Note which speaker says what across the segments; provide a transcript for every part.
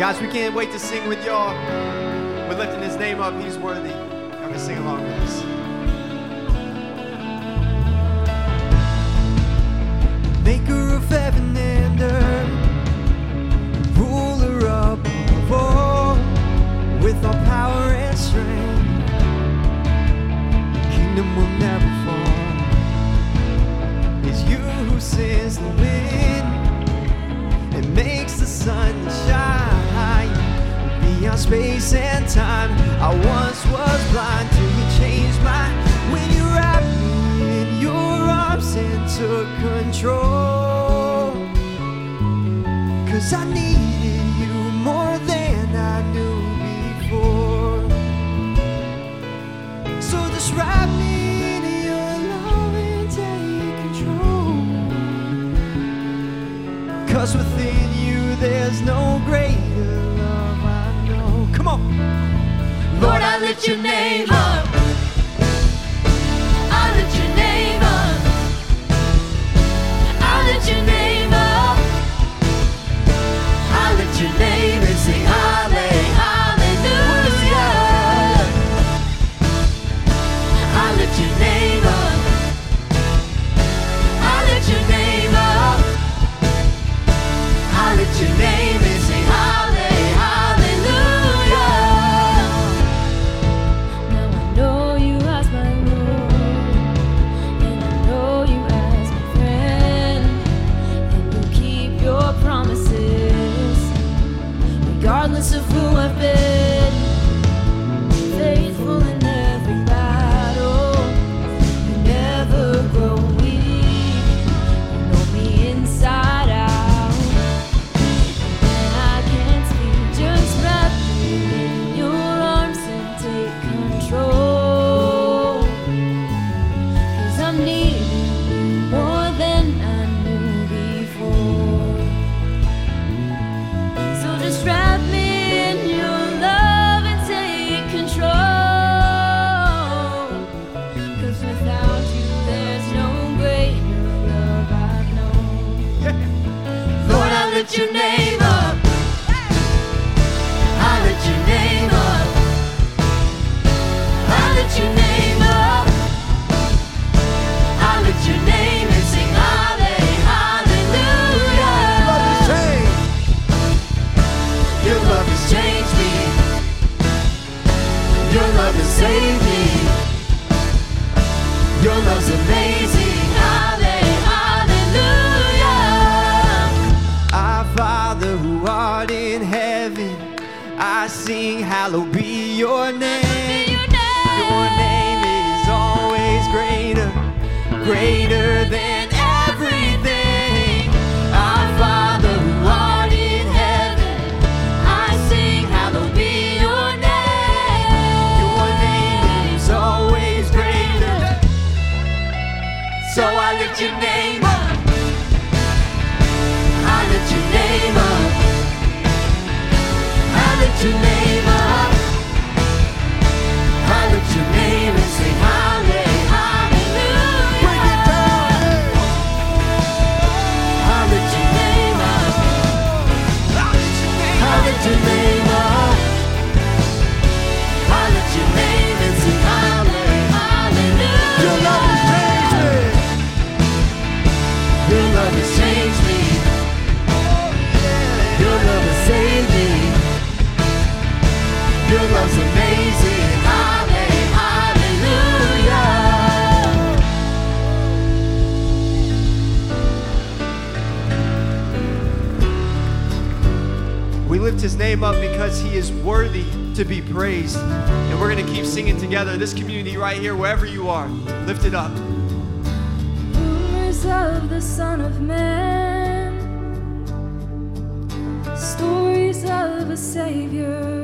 Speaker 1: Guys, we can't wait to sing with y'all. We're lifting his name up. He's worthy. Y'all can sing along with us.
Speaker 2: Maker of heaven and earth, ruler of all, with all power and strength, kingdom will never fall. It's you who sends the wind and makes the sun shine beyond space and time. I once was blind till you changed my when you wrapped me in your arms and took control. Cause I needed you more than I knew before. So just wrap me in your love and take. Cause within you there's no
Speaker 3: grace. holler at your name. regardless of who I've been. Faithful
Speaker 1: together, this community right here, wherever you are, lift it up.
Speaker 3: Rumors of the Son of Man, stories of a Savior.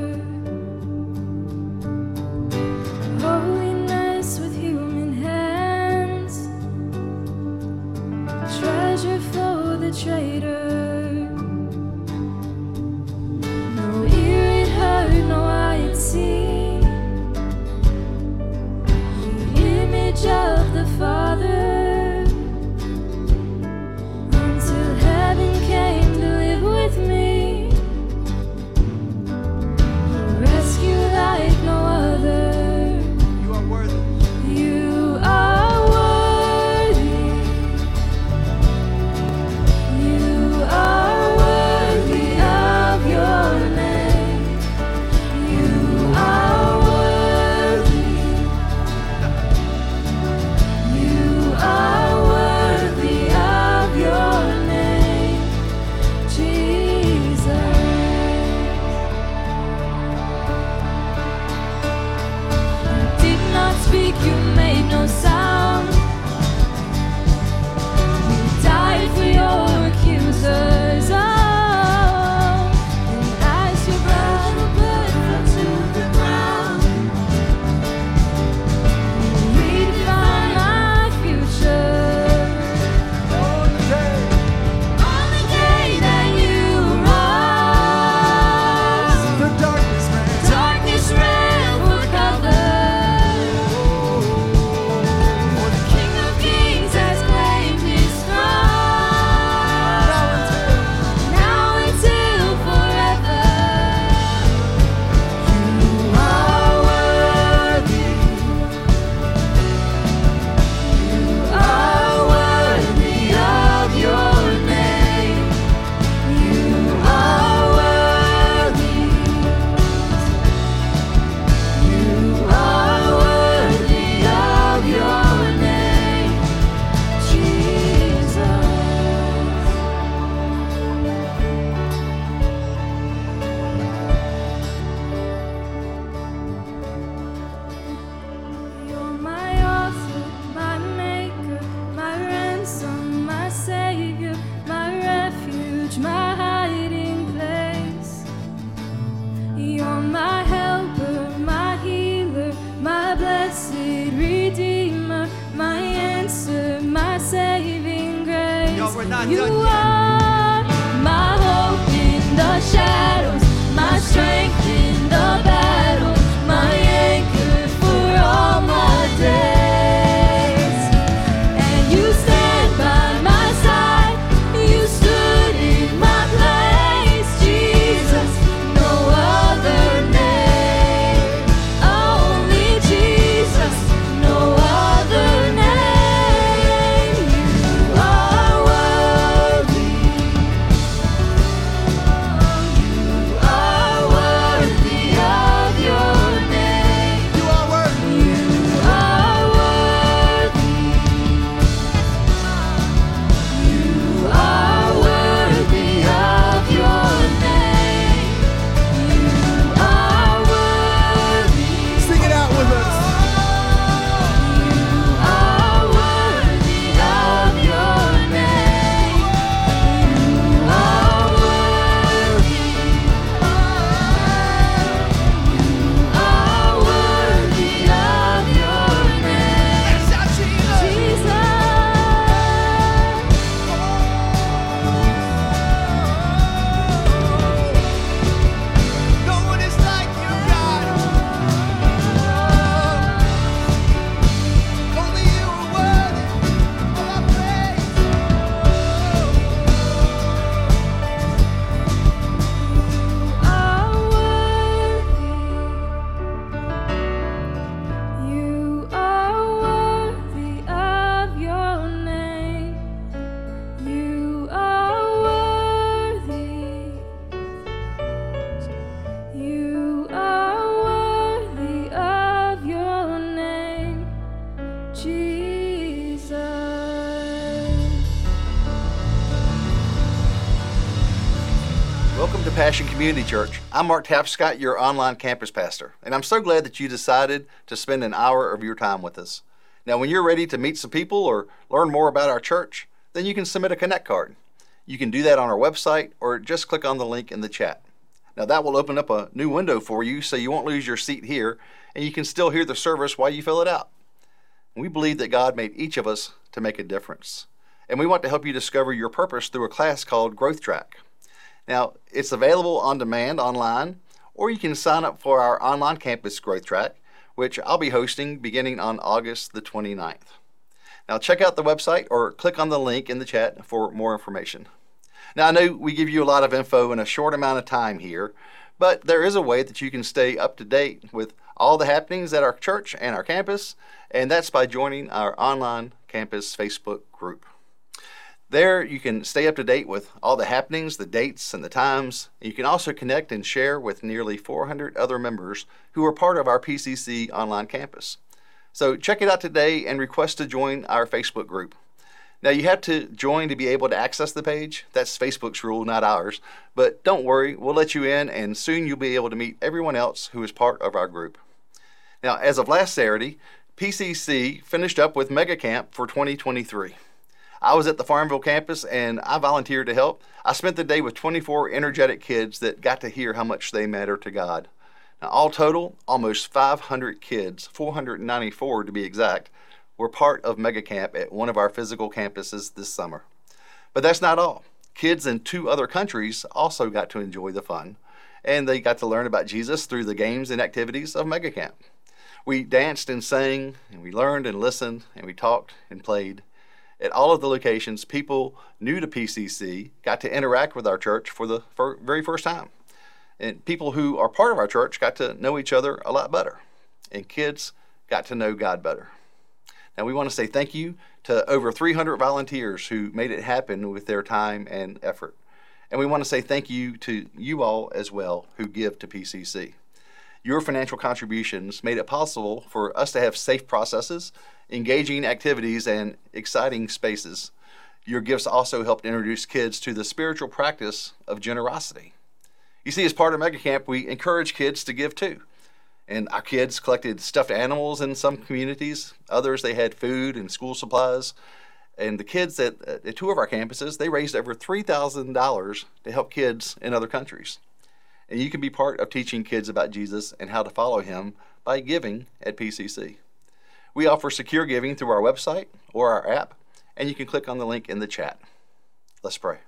Speaker 4: Welcome to Passion Community Church. I'm Mark Tapscott, your online campus pastor, and I'm so glad that you decided to spend an hour of your time with us. Now, when you're ready to meet some people or learn more about our church, then you can submit a Connect card. You can do that on our website or just click on the link in the chat. Now, that will open up a new window for you so you won't lose your seat here and you can still hear the service while you fill it out. We believe that God made each of us to make a difference, and we want to help you discover your purpose through a class called Growth Track. Now, it's available on demand online, or you can sign up for our online campus growth track, which I'll be hosting beginning on August the 29th. Now, check out the website or click on the link in the chat for more information. Now, I know we give you a lot of info in a short amount of time here, but there is a way that you can stay up to date with all the happenings at our church and our campus, and that's by joining our online campus Facebook group. There, you can stay up to date with all the happenings, the dates, and the times. You can also connect and share with nearly 400 other members who are part of our PCC online campus. So, check it out today and request to join our Facebook group. Now, you have to join to be able to access the page. That's Facebook's rule, not ours. But don't worry, we'll let you in, and soon you'll be able to meet everyone else who is part of our group. Now, as of last Saturday, PCC finished up with Mega Camp for 2023. I was at the Farmville campus and I volunteered to help. I spent the day with 24 energetic kids that got to hear how much they matter to God. Now, all total, almost 500 kids, 494 to be exact, were part of Mega Camp at one of our physical campuses this summer. But that's not all. Kids in two other countries also got to enjoy the fun, and they got to learn about Jesus through the games and activities of Mega Camp. We danced and sang, and we learned and listened, and we talked and played. At all of the locations, people new to PCC got to interact with our church for the fir- very first time. And people who are part of our church got to know each other a lot better. And kids got to know God better. Now, we want to say thank you to over 300 volunteers who made it happen with their time and effort. And we want to say thank you to you all as well who give to PCC. Your financial contributions made it possible for us to have safe processes, engaging activities, and exciting spaces. Your gifts also helped introduce kids to the spiritual practice of generosity. You see, as part of Mega Camp, we encourage kids to give too. And our kids collected stuffed animals in some communities. Others, they had food and school supplies. And the kids at, at two of our campuses, they raised over $3,000 to help kids in other countries. And you can be part of teaching kids about Jesus and how to follow him by giving at PCC. We offer secure giving through our website or our app, and you can click on the link in the chat. Let's pray.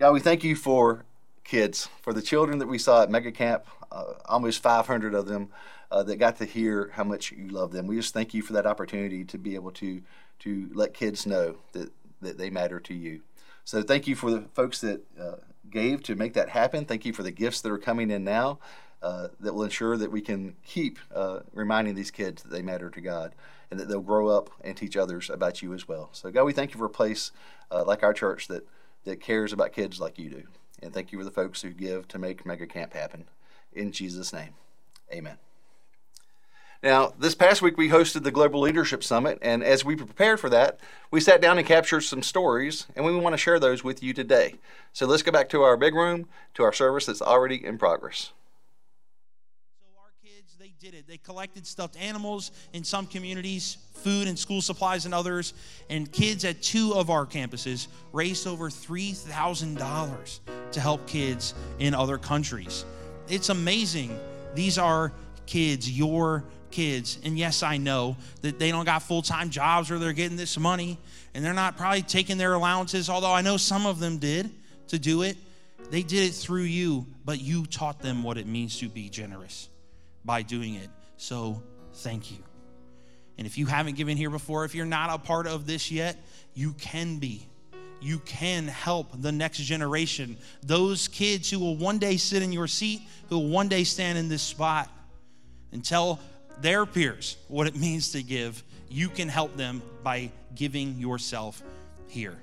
Speaker 4: God, we thank you for kids, for the children that we saw at Mega Camp, uh, almost 500 of them uh, that got to hear how much you love them. We just thank you for that opportunity to be able to to let kids know that, that they matter to you. So thank you for the folks that uh, gave to make that happen. Thank you for the gifts that are coming in now uh, that will ensure that we can keep uh, reminding these kids that they matter to God and that they'll grow up and teach others about you as well. So God, we thank you for a place uh, like our church that that cares about kids like you do. And thank you for the folks who give to make Mega Camp happen. In Jesus' name, amen. Now, this past week we hosted the Global Leadership Summit, and as we prepared for that, we sat down and captured some stories, and we want to share those with you today. So let's go back to our big room, to our service that's already in progress.
Speaker 5: So our kids, they did it. They collected stuffed animals in some communities, food and school supplies in others, and kids at two of our campuses raised over $3,000 to help kids in other countries. It's amazing. These are kids, your kids. And yes, I know that they don't got full-time jobs or they're getting this money and they're not probably taking their allowances, although I know some of them did to do it. They did it through you, but you taught them what it means to be generous by doing it. So thank you. And if you haven't given here before, if you're not a part of this yet, you can be. You can help the next generation, those kids who will one day sit in your seat, who will one day stand in this spot and tell their peers what it means to give. You can help them by giving yourself here.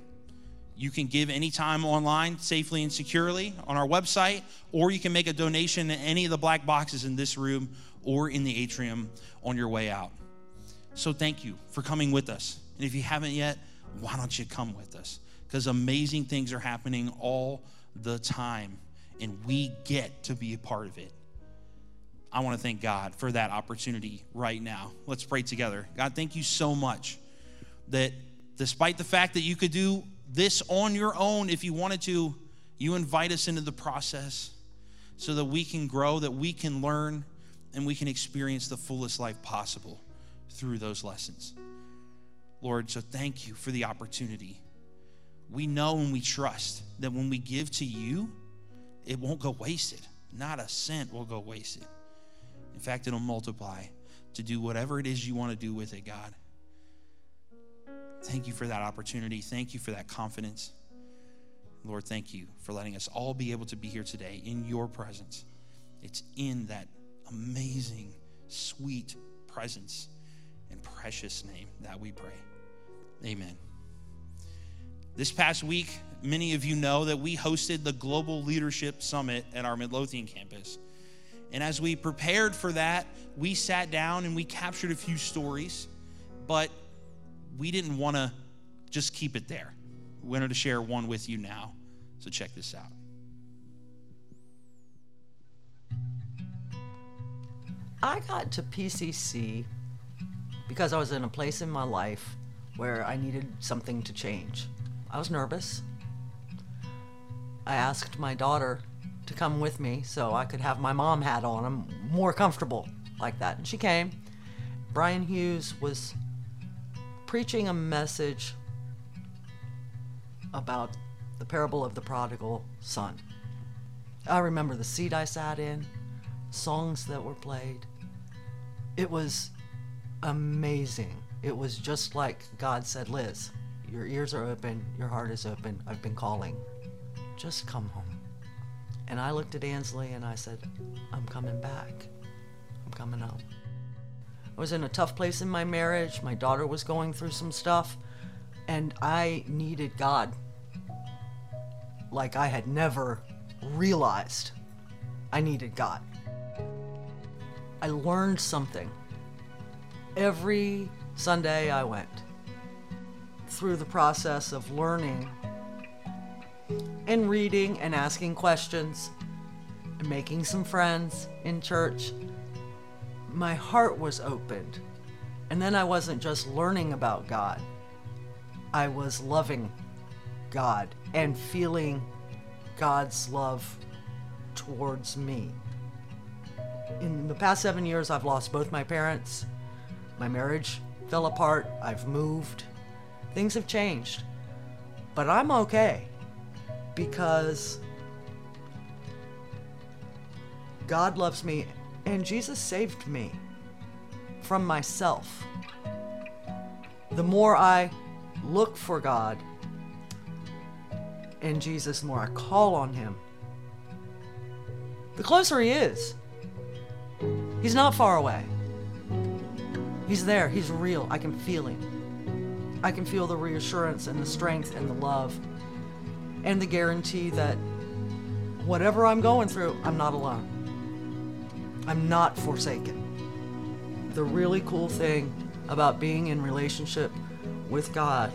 Speaker 5: You can give anytime online safely and securely on our website, or you can make a donation in any of the black boxes in this room or in the atrium on your way out. So thank you for coming with us. And if you haven't yet, why don't you come with us? Because amazing things are happening all the time, and we get to be a part of it. I want to thank God for that opportunity right now. Let's pray together. God, thank you so much that despite the fact that you could do this on your own if you wanted to, you invite us into the process so that we can grow, that we can learn, and we can experience the fullest life possible through those lessons. Lord, so thank you for the opportunity. We know and we trust that when we give to you, it won't go wasted. Not a cent will go wasted. In fact, it'll multiply to do whatever it is you want to do with it, God. Thank you for that opportunity. Thank you for that confidence. Lord, thank you for letting us all be able to be here today in your presence. It's in that amazing, sweet presence and precious name that we pray. Amen. This past week, many of you know that we hosted the Global Leadership Summit at our Midlothian campus. And as we prepared for that, we sat down and we captured a few stories, but we didn't want to just keep it there. We wanted to share one with you now. So check this out.
Speaker 6: I got to PCC because I was in a place in my life where I needed something to change. I was nervous. I asked my daughter to come with me so I could have my mom hat on. I'm more comfortable like that. And she came. Brian Hughes was preaching a message about the parable of the prodigal son. I remember the seat I sat in, songs that were played. It was amazing. It was just like God said, Liz, your ears are open, your heart is open. I've been calling. Just come home. And I looked at Ansley and I said, I'm coming back. I'm coming home. I was in a tough place in my marriage. My daughter was going through some stuff. And I needed God like I had never realized I needed God. I learned something. Every Sunday I went through the process of learning and reading and asking questions and making some friends in church. My heart was opened. And then I wasn't just learning about God, I was loving God and feeling God's love towards me. In the past seven years, I've lost both my parents. My marriage fell apart. I've moved. Things have changed. But I'm okay because God loves me and Jesus saved me from myself. The more I look for God and Jesus, the more I call on Him, the closer He is. He's not far away. He's there. He's real. I can feel Him. I can feel the reassurance and the strength and the love and the guarantee that whatever I'm going through, I'm not alone. I'm not forsaken. The really cool thing about being in relationship with God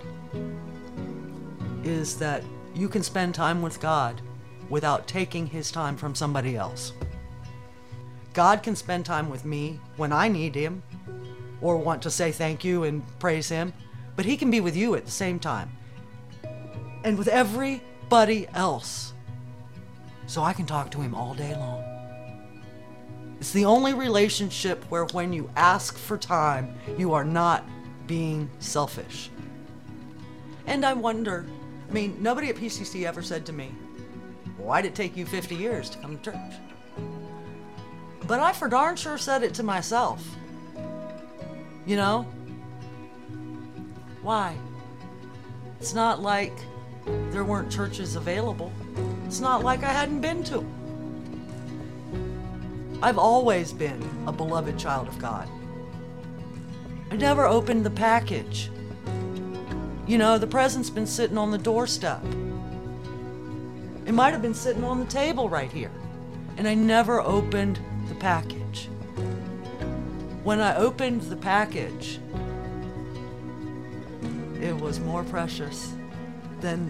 Speaker 6: is that you can spend time with God without taking his time from somebody else. God can spend time with me when I need him or want to say thank you and praise him, but he can be with you at the same time and with everybody else. So I can talk to him all day long. It's the only relationship where when you ask for time, you are not being selfish. And I wonder, I mean, nobody at PCC ever said to me, why did it take you 50 years to come to church? But I for darn sure said it to myself. You know? Why? It's not like there weren't churches available. It's not like I hadn't been to. I've always been a beloved child of God. I never opened the package. You know, the present's been sitting on the doorstep. It might have been sitting on the table right here. And I never opened the package. When I opened the package, it was more precious than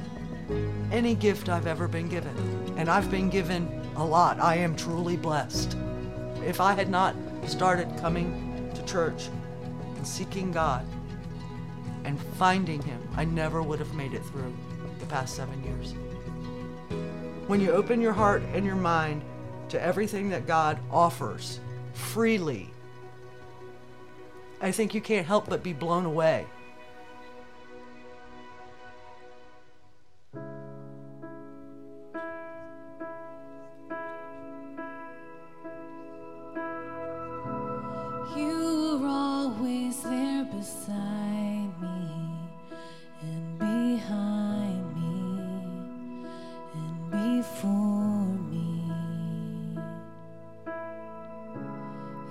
Speaker 6: any gift I've ever been given. And I've been given a lot. I am truly blessed. If I had not started coming to church and seeking God and finding Him, I never would have made it through the past seven years. When you open your heart and your mind to everything that God offers freely, I think you can't help but be blown away.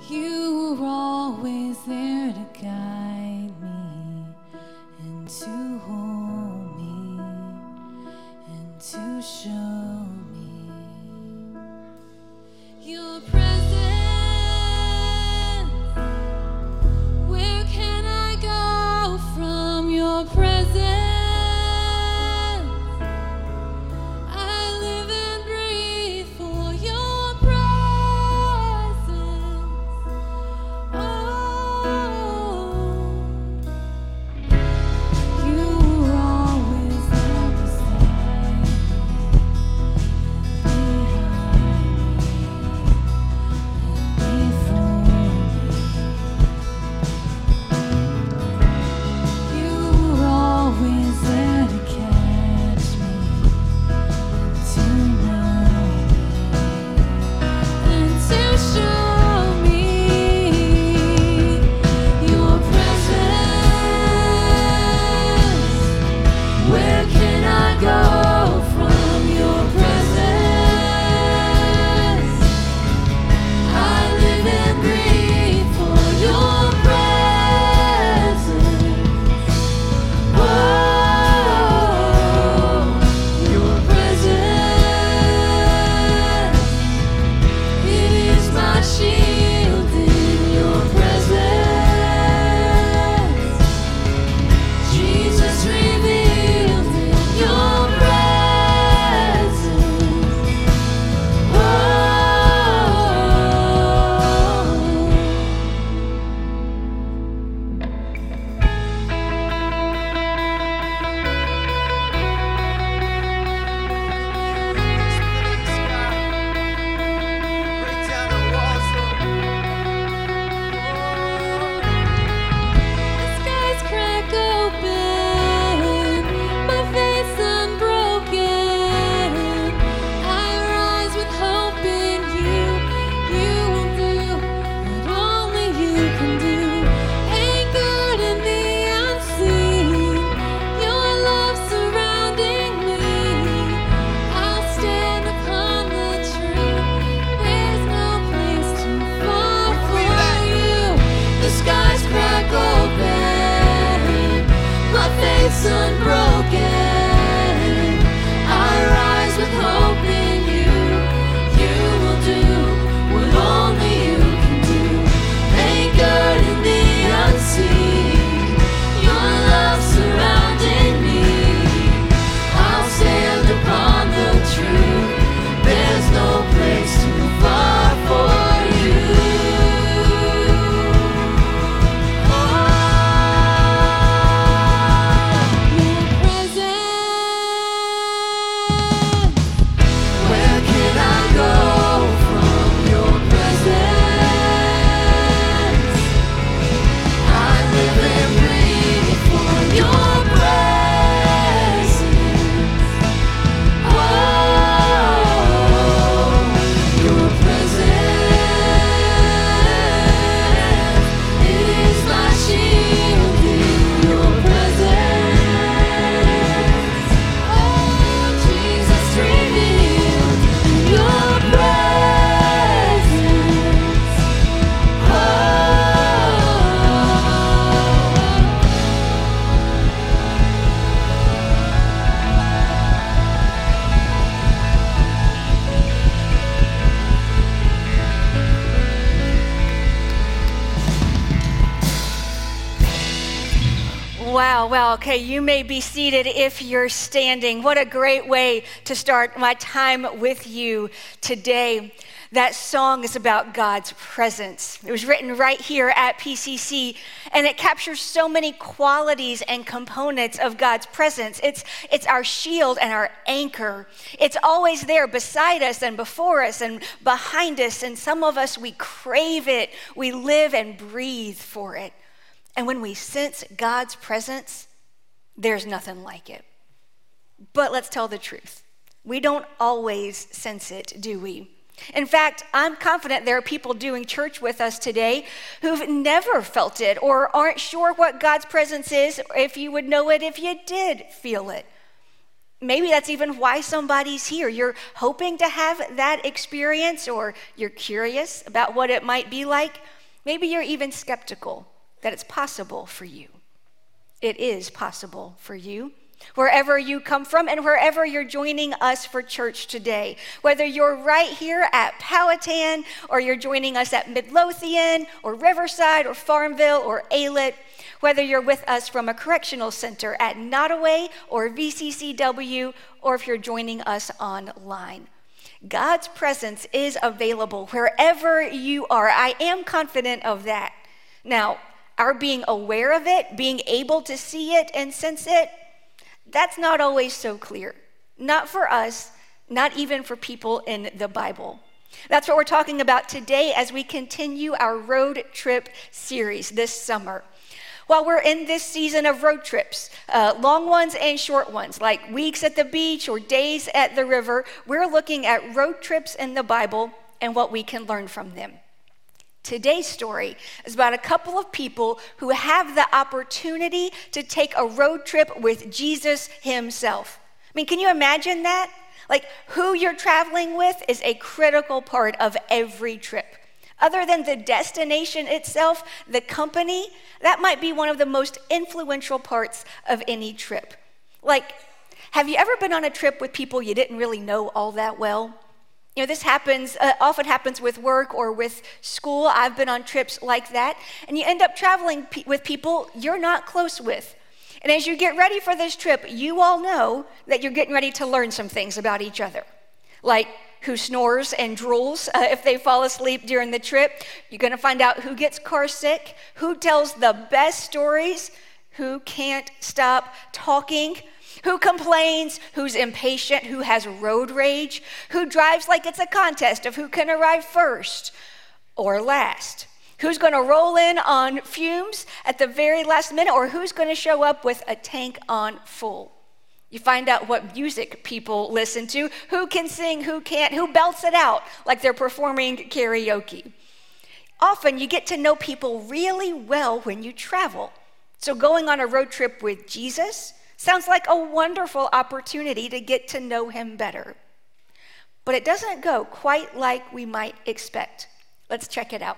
Speaker 3: You were always there to guide
Speaker 7: Okay, you may be seated if you're standing. What a great way to start my time with you today. That song is about God's presence. It was written right here at PCC, and it captures so many qualities and components of God's presence. It's, it's our shield and our anchor. It's always there beside us and before us and behind us, and some of us, we crave it. We live and breathe for it. And when we sense God's presence, there's nothing like it. But let's tell the truth. We don't always sense it, do we? In fact, I'm confident there are people doing church with us today who've never felt it or aren't sure what God's presence is, if you would know it if you did feel it. Maybe that's even why somebody's here. You're hoping to have that experience, or you're curious about what it might be like. Maybe you're even skeptical that it's possible for you. It is possible for you wherever you come from and wherever you're joining us for church today. Whether you're right here at Powhatan or you're joining us at Midlothian or Riverside or Farmville or Aylett, whether you're with us from a correctional center at Nottoway or VCCW, or if you're joining us online. God's presence is available wherever you are. I am confident of that. Now, our being aware of it, being able to see it and sense it, that's not always so clear. Not for us, not even for people in the Bible. That's what we're talking about today as we continue our road trip series this summer. While we're in this season of road trips, uh, long ones and short ones, like weeks at the beach or days at the river, we're looking at road trips in the Bible and what we can learn from them. Today's story is about a couple of people who have the opportunity to take a road trip with Jesus himself. I mean, can you imagine that? Like, who you're traveling with is a critical part of every trip. Other than the destination itself, the company, that might be one of the most influential parts of any trip. Like, have you ever been on a trip with people you didn't really know all that well? You know, this happens, uh, often happens with work or with school. I've been on trips like that. And you end up traveling pe- with people you're not close with. And as you get ready for this trip, you all know that you're getting ready to learn some things about each other. Like who snores and drools uh, if they fall asleep during the trip. You're going to find out who gets car sick, who tells the best stories, who can't stop talking, who complains, who's impatient, who has road rage, who drives like it's a contest of who can arrive first or last, who's going to roll in on fumes at the very last minute, or who's going to show up with a tank on full. You find out what music people listen to, who can sing, who can't, who belts it out like they're performing karaoke. Often you get to know people really well when you travel. So, going on a road trip with Jesus Sounds like a wonderful opportunity to get to know him better. But it doesn't go quite like we might expect. Let's check it out.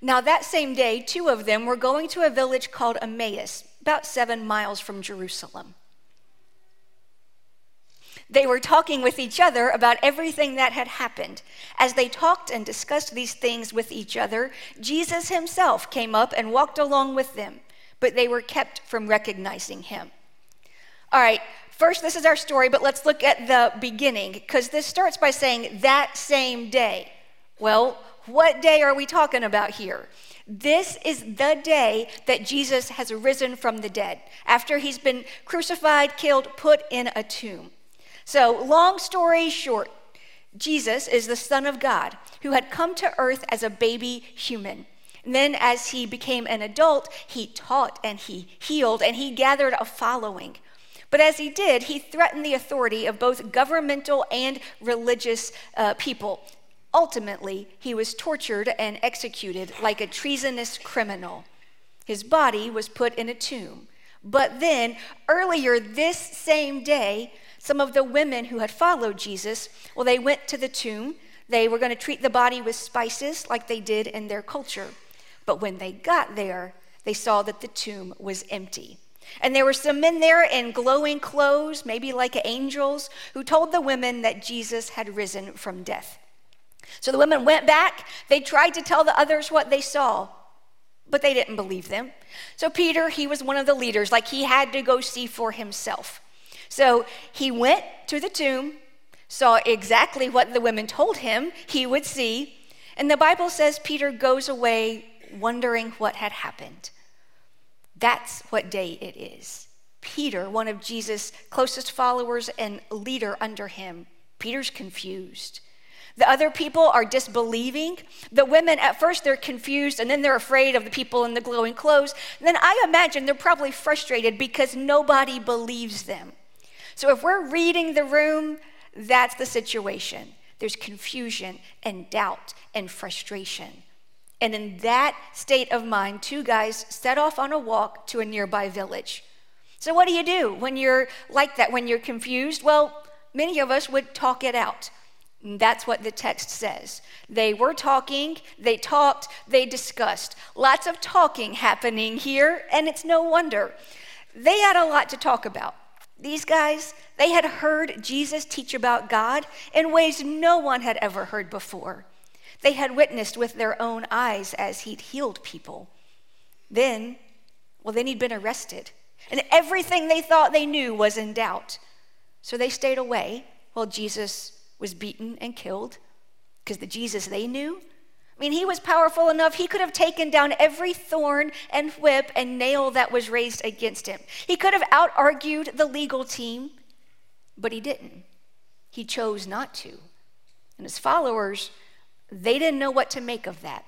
Speaker 7: Now, that same day, two of them were going to a village called Emmaus, about seven miles from Jerusalem. They were talking with each other about everything that had happened. As they talked and discussed these things with each other, Jesus himself came up and walked along with them but they were kept from recognizing him. All right, first, this is our story, but let's look at the beginning, because this starts by saying that same day. Well, what day are we talking about here? This is the day that Jesus has risen from the dead, after he's been crucified, killed, put in a tomb. So, long story short, Jesus is the Son of God who had come to earth as a baby human. And then, as he became an adult, he taught and he healed and he gathered a following. But as he did, he threatened the authority of both governmental and religious uh, people. Ultimately, he was tortured and executed like a treasonous criminal. His body was put in a tomb. But then, earlier this same day, some of the women who had followed Jesus, well, they went to the tomb. They were going to treat the body with spices like they did in their culture. But when they got there, they saw that the tomb was empty. And there were some men there in glowing clothes, maybe like angels, who told the women that Jesus had risen from death. So the women went back. They tried to tell the others what they saw, But they didn't believe them. So Peter, he was one of the leaders, like he had to go see for himself. So he went to the tomb, saw exactly what the women told him he would see, and the Bible says Peter goes away wondering what had happened. That's what day it is. Peter, one of Jesus' closest followers and leader under him, Peter's confused. The other people are disbelieving. The women, at first, they're confused and then they're afraid of the people in the glowing clothes. And then I imagine they're probably frustrated because nobody believes them. So if we're reading the room, that's the situation. There's confusion and doubt and frustration. And in that state of mind, two guys set off on a walk to a nearby village. So, what do you do when you're like that, when you're confused? Well, many of us would talk it out. That's what the text says. They were talking, they talked, they discussed. Lots of talking happening here, and it's no wonder. They had a lot to talk about. These guys, they had heard Jesus teach about God in ways no one had ever heard before. They had witnessed with their own eyes as he'd healed people. Then, well, then he'd been arrested, and everything they thought they knew was in doubt. So they stayed away while Jesus was beaten and killed, because the Jesus they knew, I mean, he was powerful enough, he could have taken down every thorn and whip and nail that was raised against him. He could have out argued the legal team, but he didn't. He chose not to. And his followers, they didn't know what to make of that.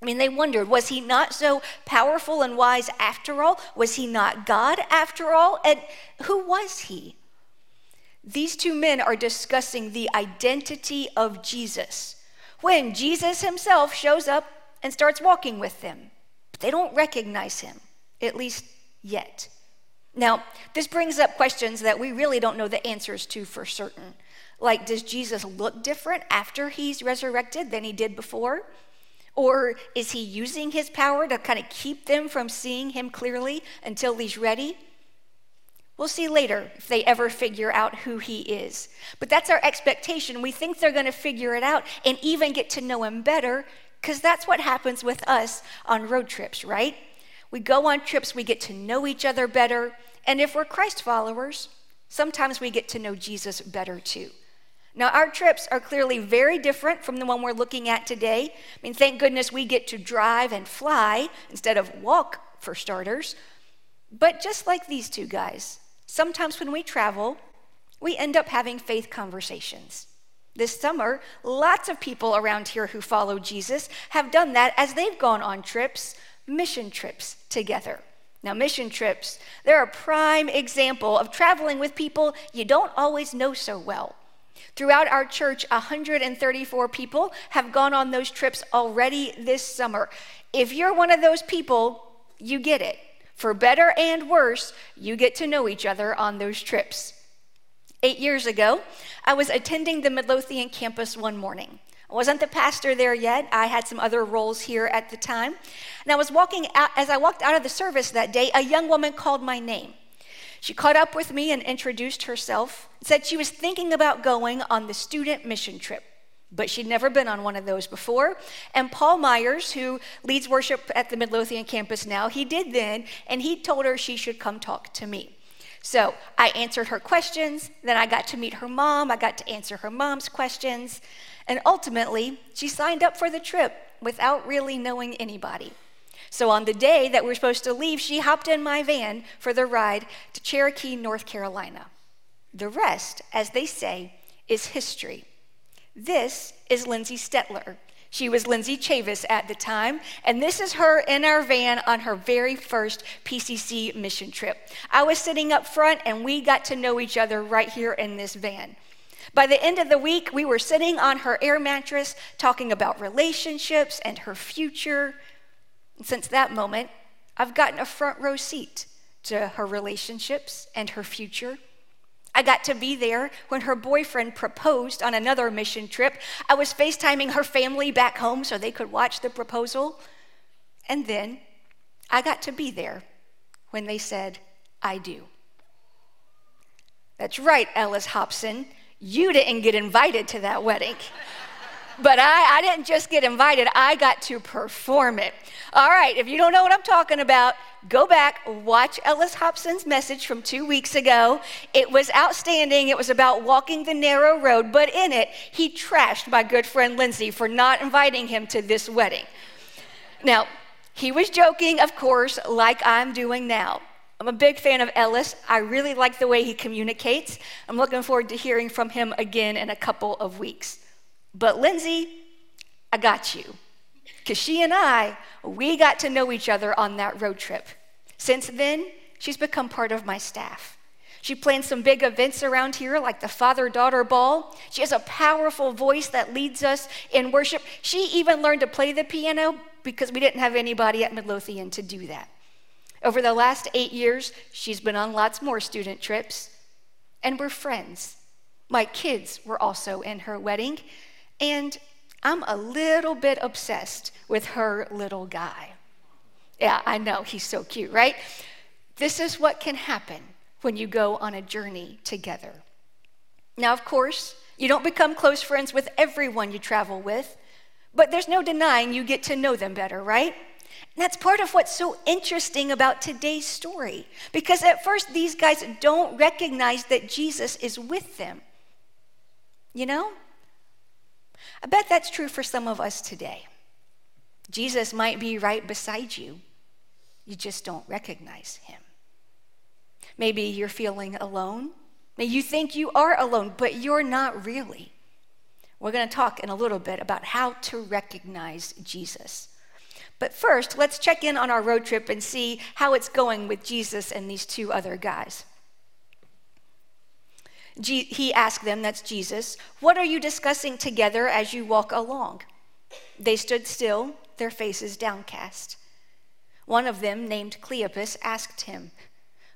Speaker 7: I mean, they wondered was he not so powerful and wise after all? Was he not God after all? And who was he? These two men are discussing the identity of Jesus when Jesus himself shows up and starts walking with them. But they don't recognize him, at least yet. Now, this brings up questions that we really don't know the answers to for certain. Like, does Jesus look different after he's resurrected than he did before? Or is he using his power to kind of keep them from seeing him clearly until he's ready? We'll see later if they ever figure out who he is. But that's our expectation. We think they're going to figure it out and even get to know him better because that's what happens with us on road trips, right? We go on trips, we get to know each other better. And if we're Christ followers, sometimes we get to know Jesus better too. Now, our trips are clearly very different from the one we're looking at today. I mean, thank goodness we get to drive and fly instead of walk, for starters. But just like these two guys, sometimes when we travel, we end up having faith conversations. This summer, lots of people around here who follow Jesus have done that as they've gone on trips, mission trips together. Now, mission trips, they're a prime example of traveling with people you don't always know so well. Throughout our church, 134 people have gone on those trips already this summer. If you're one of those people, you get it. For better and worse, you get to know each other on those trips. Eight years ago, I was attending the Midlothian campus one morning. I wasn't the pastor there yet. I had some other roles here at the time. And I was walking out, as I walked out of the service that day, a young woman called my name. She caught up with me and introduced herself, said she was thinking about going on the student mission trip, but she'd never been on one of those before. And Paul Myers, who leads worship at the Midlothian campus now, he did then, and he told her she should come talk to me. So I answered her questions, then I got to meet her mom, I got to answer her mom's questions, and ultimately, she signed up for the trip without really knowing anybody. So on the day that we were supposed to leave, she hopped in my van for the ride to Cherokee, North Carolina. The rest, as they say, is history. This is Lindsay Stetler. She was Lindsay Chavis at the time, and this is her in our van on her very first PCC mission trip. I was sitting up front, and we got to know each other right here in this van. By the end of the week, we were sitting on her air mattress talking about relationships and her future, and since that moment, I've gotten a front row seat to her relationships and her future. I got to be there when her boyfriend proposed on another mission trip. I was FaceTiming her family back home so they could watch the proposal. And then I got to be there when they said, I do. That's right, Ellis Hobson. You didn't get invited to that wedding. But I, I didn't just get invited, I got to perform it. All right, if you don't know what I'm talking about, go back, watch Ellis Hobson's message from two weeks ago. It was outstanding. It was about walking the narrow road, but in it, he trashed my good friend Lindsay for not inviting him to this wedding. Now, he was joking, of course, like I'm doing now. I'm a big fan of Ellis. I really like the way he communicates. I'm looking forward to hearing from him again in a couple of weeks. But Lindsay, I got you. Because she and I, we got to know each other on that road trip. Since then, she's become part of my staff. She plans some big events around here, like the father daughter ball. She has a powerful voice that leads us in worship. She even learned to play the piano because we didn't have anybody at Midlothian to do that. Over the last eight years, she's been on lots more student trips, and we're friends. My kids were also in her wedding, and I'm a little bit obsessed with her little guy. Yeah, I know, he's so cute, right? This is what can happen when you go on a journey together. Now, of course, you don't become close friends with everyone you travel with, but there's no denying you get to know them better, right? And that's part of what's so interesting about today's story. Because at first, these guys don't recognize that Jesus is with them. You know? I bet that's true for some of us today. Jesus might be right beside you, you just don't recognize him. Maybe you're feeling alone. Maybe you think you are alone, but you're not really. We're going to talk in a little bit about how to recognize Jesus. But first, let's check in on our road trip and see how it's going with Jesus and these two other guys. He asked them, that's Jesus, what are you discussing together as you walk along? They stood still, their faces downcast. One of them, named Cleopas, asked him,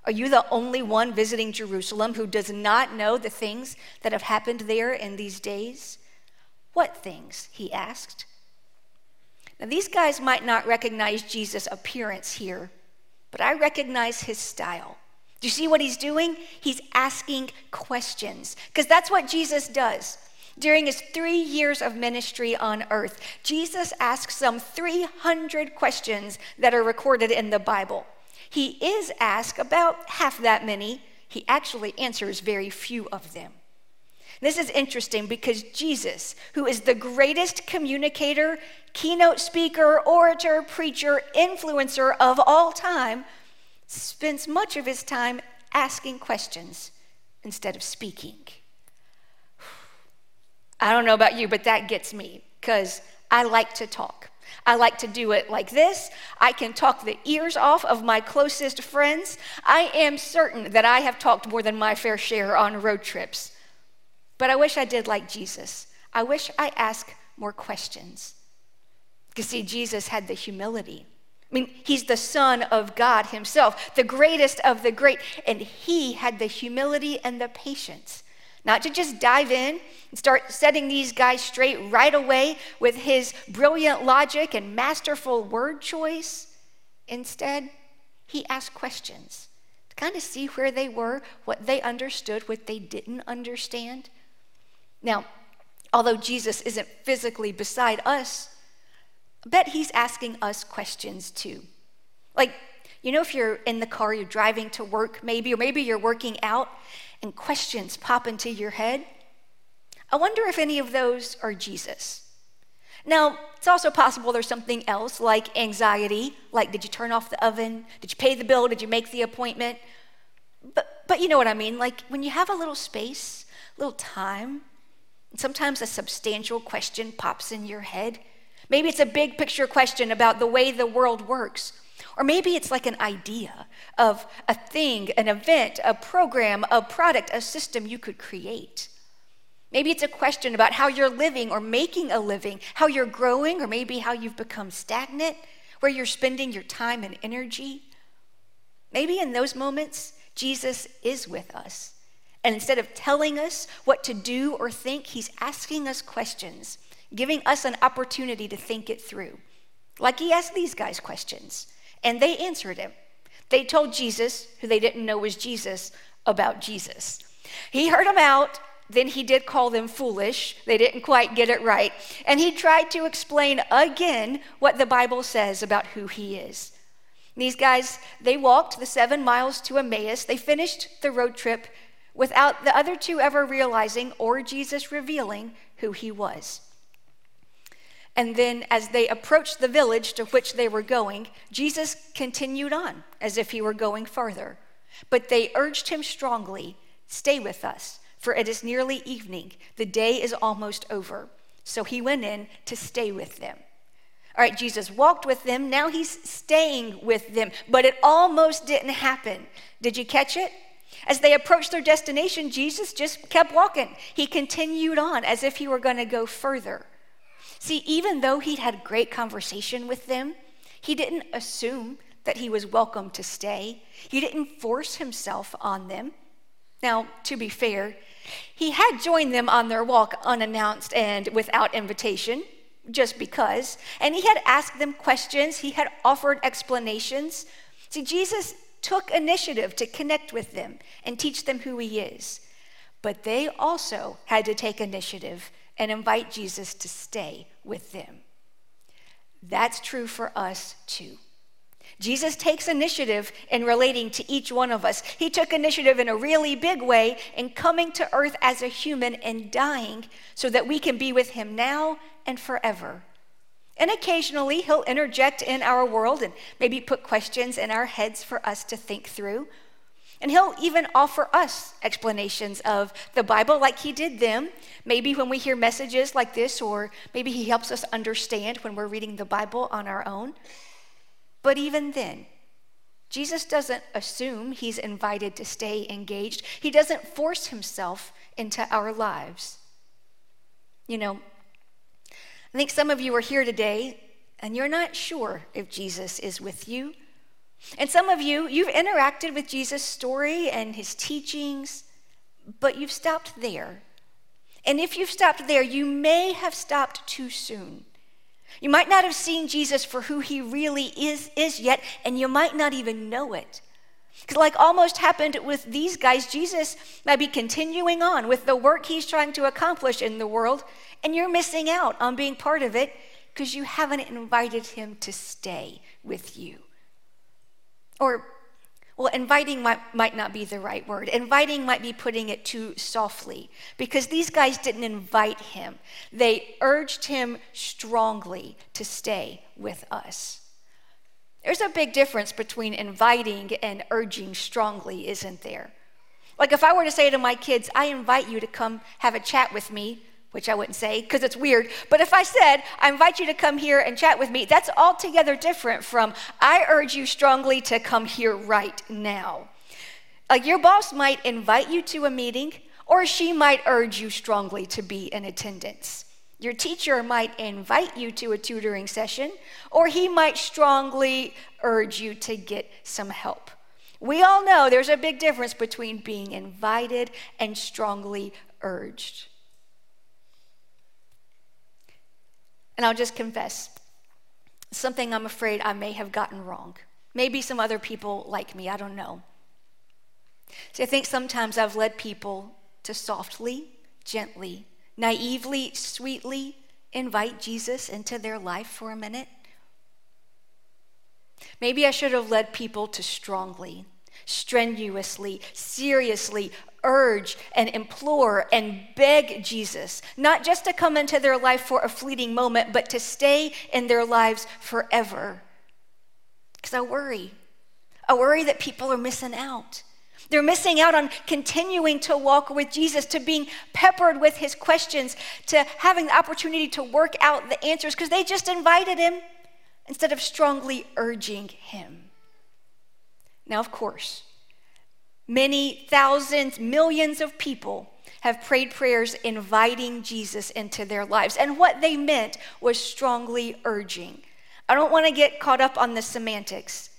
Speaker 7: Are you the only one visiting Jerusalem who does not know the things that have happened there in these days? What things? he asked. Now, these guys might not recognize Jesus' appearance here, but I recognize his style. Do you see what he's doing? He's asking questions, because that's what Jesus does. During his three years of ministry on earth, Jesus asked some 300 questions that are recorded in the Bible. He is asked about half that many. He actually answers very few of them. This is interesting because Jesus, who is the greatest communicator, keynote speaker, orator, preacher, influencer of all time, spends much of his time asking questions instead of speaking. I don't know about you, but that gets me because I like to talk. I like to do it like this. I can talk the ears off of my closest friends. I am certain that I have talked more than my fair share on road trips. But I wish I did like Jesus. I wish I asked more questions. Because, see, Jesus had the humility. I mean, he's the Son of God himself, the greatest of the great, and he had the humility and the patience not to just dive in and start setting these guys straight right away with his brilliant logic and masterful word choice. Instead, he asked questions to kind of see where they were, what they understood, what they didn't understand. Now, although Jesus isn't physically beside us, bet he's asking us questions too. Like, you know, if you're in the car, you're driving to work maybe, or maybe you're working out, and questions pop into your head, I wonder if any of those are Jesus. Now, it's also possible there's something else like anxiety, like did you turn off the oven? Did you pay the bill? Did you make the appointment? But, but you know what I mean. Like when you have a little space, a little time, and sometimes a substantial question pops in your head. Maybe it's a big picture question about the way the world works or maybe it's like an idea of a thing, an event, a program, a product, a system you could create. Maybe it's a question about how you're living or making a living, how you're growing, or maybe how you've become stagnant, where you're spending your time and energy. Maybe in those moments, Jesus is with us. And instead of telling us what to do or think, he's asking us questions, giving us an opportunity to think it through. Like he asked these guys questions. And they answered him. They told Jesus, who they didn't know was Jesus, about Jesus. He heard them out, then he did call them foolish. They didn't quite get it right. And he tried to explain again what the Bible says about who he is. These guys, they walked the seven miles to Emmaus. They finished the road trip without the other two ever realizing or Jesus revealing who he was. And then, as they approached the village to which they were going, Jesus continued on as if he were going farther. But they urged him strongly Stay with us, for it is nearly evening. The day is almost over. So he went in to stay with them. All right, Jesus walked with them. Now he's staying with them. But it almost didn't happen. Did you catch it? As they approached their destination, Jesus just kept walking. He continued on as if he were going to go further. See, even though he'd had great conversation with them, he didn't assume that he was welcome to stay. He didn't force himself on them. Now, to be fair, he had joined them on their walk unannounced and without invitation, just because. And he had asked them questions, he had offered explanations. See, Jesus took initiative to connect with them and teach them who he is. But they also had to take initiative and invite Jesus to stay with them. That's true for us too. Jesus takes initiative in relating to each one of us. He took initiative in a really big way in coming to earth as a human and dying so that we can be with him now and forever. And occasionally, he'll interject in our world and maybe put questions in our heads for us to think through. And he'll even offer us explanations of the Bible like he did them. Maybe when we hear messages like this, or maybe he helps us understand when we're reading the Bible on our own. But even then, Jesus doesn't assume he's invited to stay engaged, he doesn't force himself into our lives. You know, I think some of you are here today and you're not sure if Jesus is with you. And some of you, you've interacted with Jesus' story and his teachings, but you've stopped there. And if you've stopped there, you may have stopped too soon. You might not have seen Jesus for who he really is, is yet, and you might not even know it. Because, like almost happened with these guys, Jesus might be continuing on with the work he's trying to accomplish in the world, and you're missing out on being part of it because you haven't invited him to stay with you. Or well, inviting might, might not be the right word. Inviting might be putting it too softly because these guys didn't invite him. They urged him strongly to stay with us. There's a big difference between inviting and urging strongly, isn't there? Like if I were to say to my kids, I invite you to come have a chat with me, which I wouldn't say because it's weird. But if I said, I invite you to come here and chat with me, that's altogether different from, I urge you strongly to come here right now. Like your boss might invite you to a meeting, or she might urge you strongly to be in attendance. Your teacher might invite you to a tutoring session, or he might strongly urge you to get some help. We all know there's a big difference between being invited and strongly urged. And I'll just confess something I'm afraid I may have gotten wrong. Maybe some other people like me, I don't know. See, I think sometimes I've led people to softly, gently, naively, sweetly invite Jesus into their life for a minute. Maybe I should have led people to strongly, strenuously, seriously urge and implore and beg Jesus, not just to come into their life for a fleeting moment, but to stay in their lives forever. Because I worry. I worry that people are missing out. They're missing out on continuing to walk with Jesus, to being peppered with his questions, to having the opportunity to work out the answers because they just invited him instead of strongly urging him. Now, of course, Many thousands, millions of people have prayed prayers inviting Jesus into their lives. And what they meant was strongly urging. I don't want to get caught up on the semantics,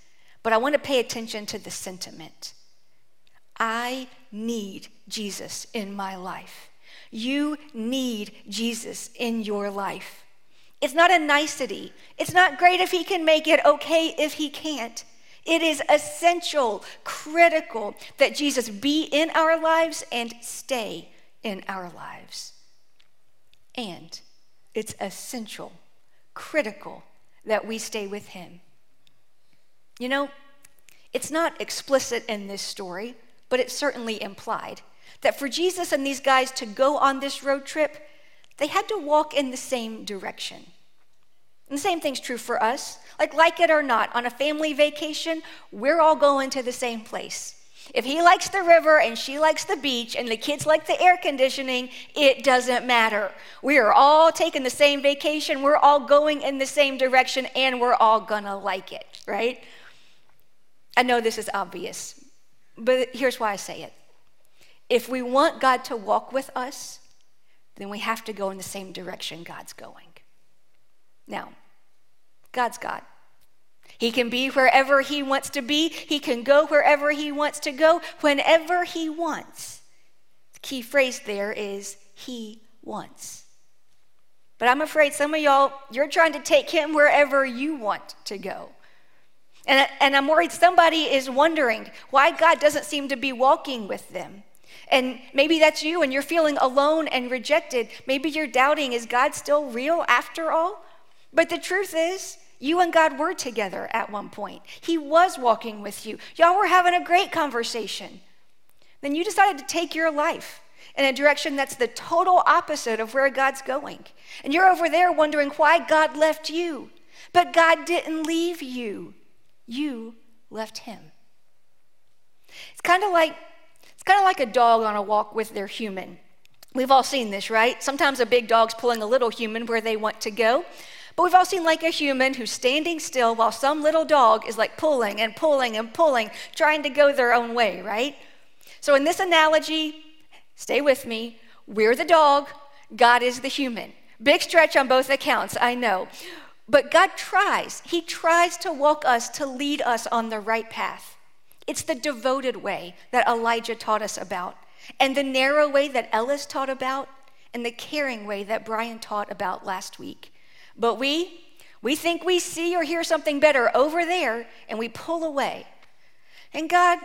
Speaker 7: but I want to pay attention to the sentiment. I need Jesus in my life. You need Jesus in your life. It's not a nicety. It's not great if he can make it, okay if he can't. It is essential, critical that Jesus be in our lives and stay in our lives. And it's essential, critical that we stay with Him. You know, it's not explicit in this story, but it's certainly implied that for Jesus and these guys to go on this road trip, they had to walk in the same direction. And the same thing's true for us. Like, like it or not, on a family vacation, we're all going to the same place. If he likes the river and she likes the beach and the kids like the air conditioning, it doesn't matter. We are all taking the same vacation, we're all going in the same direction, and we're all gonna like it, right? I know this is obvious, but here's why I say it. If we want God to walk with us, then we have to go in the same direction God's going. Now, God's God. He can be wherever He wants to be, He can go wherever He wants to go, whenever He wants. The key phrase there is He wants. But I'm afraid some of y'all, you're trying to take Him wherever you want to go. And, and I'm worried somebody is wondering why God doesn't seem to be walking with them. And maybe that's you and you're feeling alone and rejected. Maybe you're doubting, is God still real after all? But the truth is, you and God were together at one point. He was walking with you. Y'all were having a great conversation. Then you decided to take your life in a direction that's the total opposite of where God's going. And you're over there wondering why God left you. But God didn't leave you. You left him. It's kind of like it's kind of like a dog on a walk with their human. We've all seen this, right? Sometimes a big dog's pulling a little human where they want to go. But we've all seen like a human who's standing still while some little dog is like pulling and pulling and pulling, trying to go their own way, right? So in this analogy, stay with me, we're the dog, God is the human. Big stretch on both accounts, I know. But God tries. He tries to walk us, to lead us on the right path. It's the devoted way that Elijah taught us about, and the narrow way that Ellis taught about, and the caring way that Brian taught about last week. But we, we think we see or hear something better over there and we pull away. And God,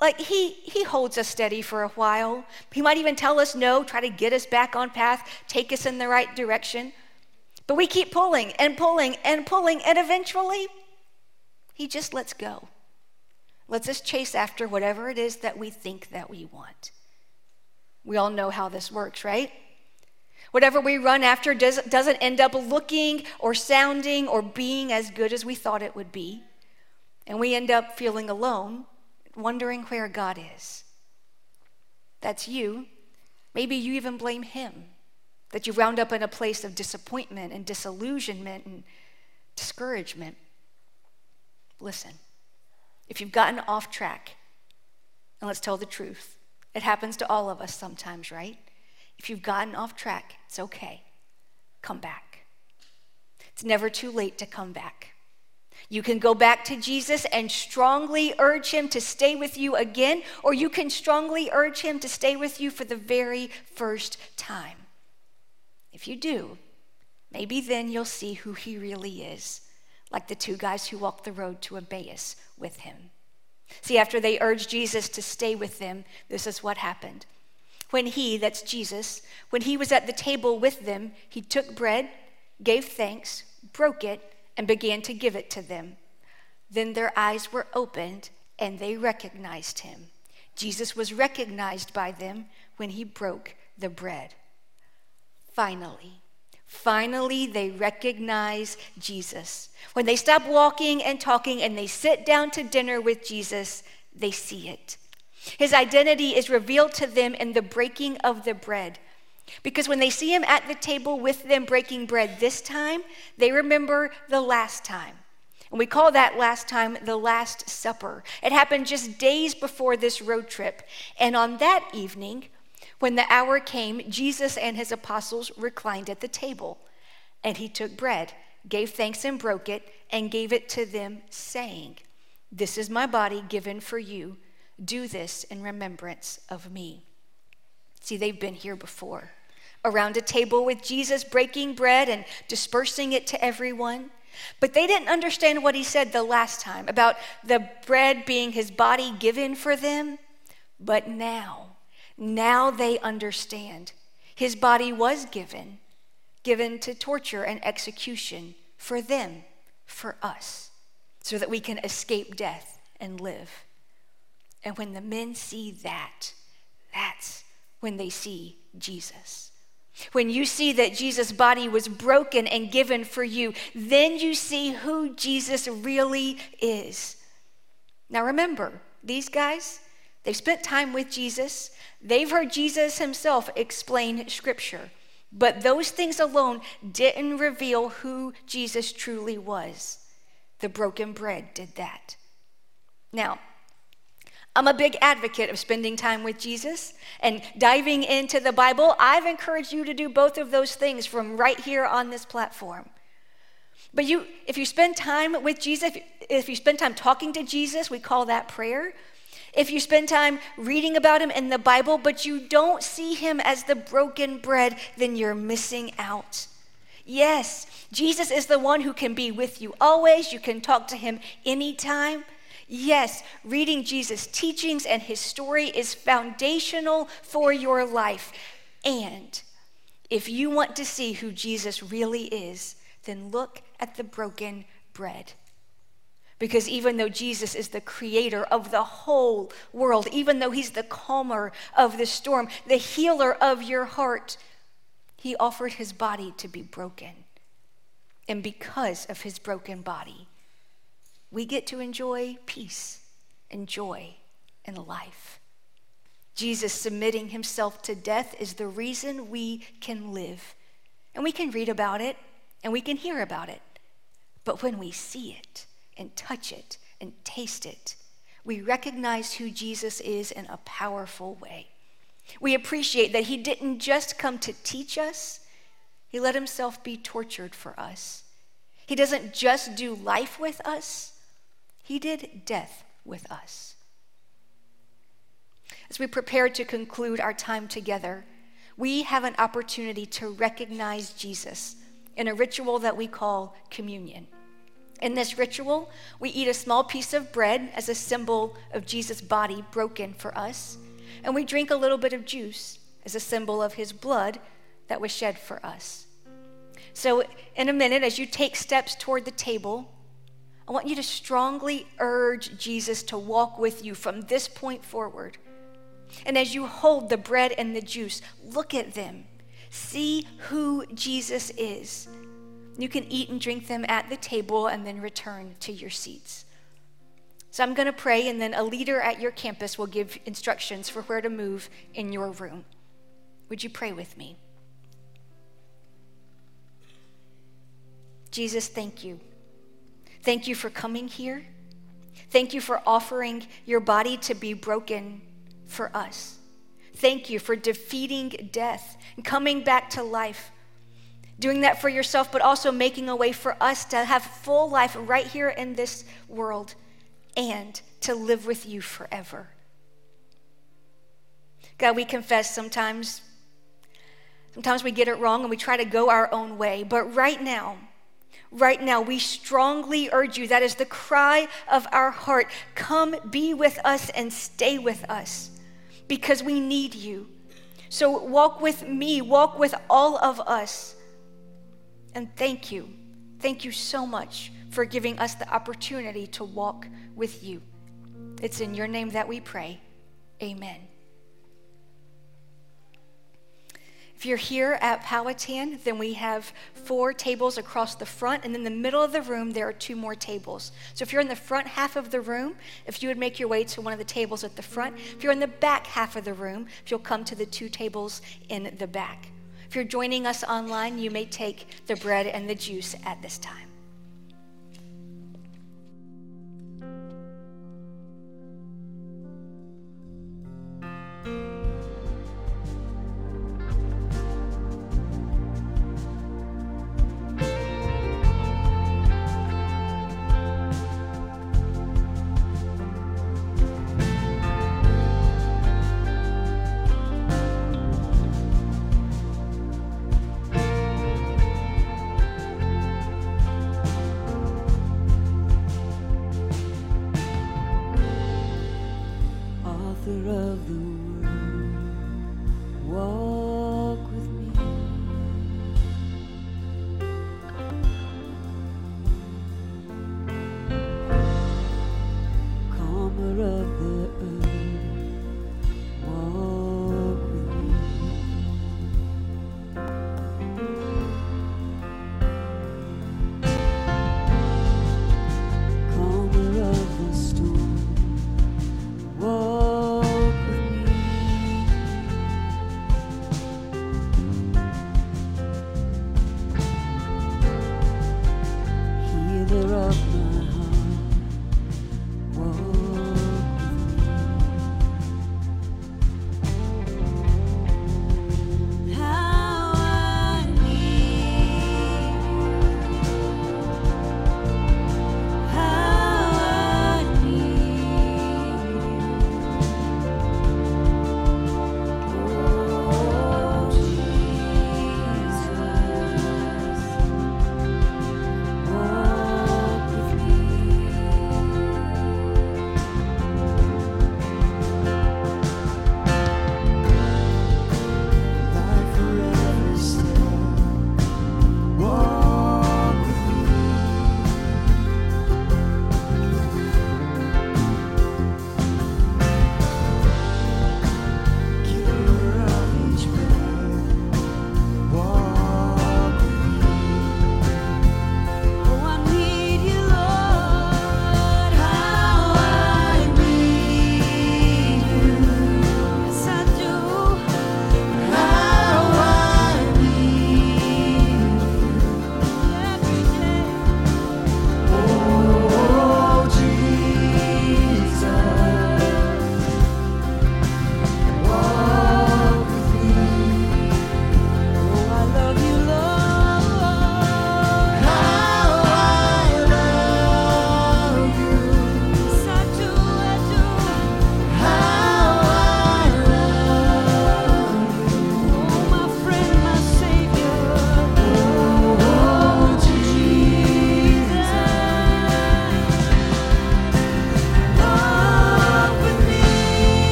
Speaker 7: like he he holds us steady for a while. He might even tell us no, try to get us back on path, take us in the right direction. But we keep pulling and pulling and pulling and eventually he just lets go. Lets us chase after whatever it is that we think that we want. We all know how this works, right? Whatever we run after does, doesn't end up looking or sounding or being as good as we thought it would be. And we end up feeling alone, wondering where God is. That's you. Maybe you even blame Him that you wound up in a place of disappointment and disillusionment and discouragement. Listen, if you've gotten off track, and let's tell the truth, it happens to all of us sometimes, right? If you've gotten off track, it's okay. Come back. It's never too late to come back. You can go back to Jesus and strongly urge him to stay with you again, or you can strongly urge him to stay with you for the very first time. If you do, maybe then you'll see who he really is, like the two guys who walked the road to Emmaus with him. See, after they urged Jesus to stay with them, this is what happened. When he, that's Jesus, when he was at the table with them, he took bread, gave thanks, broke it, and began to give it to them. Then their eyes were opened and they recognized him. Jesus was recognized by them when he broke the bread. Finally, finally, they recognize Jesus. When they stop walking and talking and they sit down to dinner with Jesus, they see it. His identity is revealed to them in the breaking of the bread. Because when they see him at the table with them breaking bread this time, they remember the last time. And we call that last time the Last Supper. It happened just days before this road trip. And on that evening, when the hour came, Jesus and his apostles reclined at the table. And he took bread, gave thanks, and broke it, and gave it to them, saying, This is my body given for you. Do this in remembrance of me. See, they've been here before. Around a table with Jesus, breaking bread and dispersing it to everyone. But they didn't understand what he said the last time about the bread being his body given for them. But now, Now they understand. His body was given, given to torture and execution for them, for us, so that we can escape death and live. And when the men see that, that's when they see Jesus. When you see that Jesus' body was broken and given for you, then you see who Jesus really is. Now remember, these guys, they've spent time with Jesus, they've heard Jesus himself explain Scripture. But those things alone didn't reveal who Jesus truly was. The broken bread did that. Now, I'm a big advocate of spending time with Jesus and diving into the Bible. I've encouraged you to do both of those things from right here on this platform. But you, if you spend time with Jesus, if you spend time talking to Jesus, we call that prayer. If you spend time reading about him in the Bible, but you don't see him as the broken bread, then you're missing out. Yes, Jesus is the one who can be with you always. You can talk to him anytime. Yes, reading Jesus' teachings and his story is foundational for your life. And if you want to see who Jesus really is, then look at the broken bread. Because even though Jesus is the creator of the whole world, even though he's the calmer of the storm, the healer of your heart, he offered his body to be broken. And because of his broken body, we get to enjoy peace and joy and life. Jesus submitting himself to death is the reason we can live. And we can read about it and we can hear about it. But when we see it and touch it and taste it, we recognize who Jesus is in a powerful way. We appreciate that he didn't just come to teach us, he let himself be tortured for us. He doesn't just do life with us, he did death with us. As we prepare to conclude our time together, we have an opportunity to recognize Jesus in a ritual that we call communion. In this ritual, we eat a small piece of bread as a symbol of Jesus' body broken for us, and we drink a little bit of juice as a symbol of his blood that was shed for us. So, in a minute, as you take steps toward the table, I want you to strongly urge Jesus to walk with you from this point forward. And as you hold the bread and the juice, look at them. See who Jesus is. You can eat and drink them at the table and then return to your seats. So I'm going to pray, and then a leader at your campus will give instructions for where to move in your room. Would you pray with me? Jesus, thank you. Thank you for coming here. Thank you for offering your body to be broken for us. Thank you for defeating death and coming back to life. Doing that for yourself, but also making a way for us to have full life right here in this world and to live with you forever. God, we confess sometimes, sometimes we get it wrong and we try to go our own way, but right now, right now, we strongly urge you that is the cry of our heart. Come be with us and stay with us because we need you. So walk with me, walk with all of us. And thank you. Thank you so much for giving us the opportunity to walk with you. It's in your name that we pray. Amen. You're here at Powhatan, then we have four tables across the front, and in the middle of the room, there are two more tables. So if you're in the front half of the room, if you would make your way to one of the tables at the front. If you're in the back half of the room, if you'll come to the two tables in the back. If you're joining us online, you may take the bread and the juice at this time.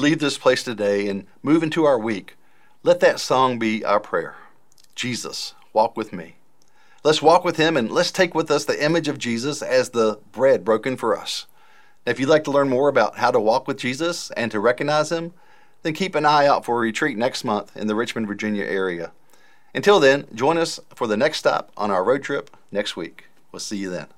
Speaker 4: Leave this place today and move into our week, let that song be our prayer Jesus, walk with me. Let's walk with him and let's take with us the image of Jesus as the bread broken for us. If you'd like to learn more about how to walk with Jesus and to recognize him, then keep an eye out for a retreat next month in the Richmond, Virginia area. Until then, join us for the next stop on our road trip next week. We'll see you then.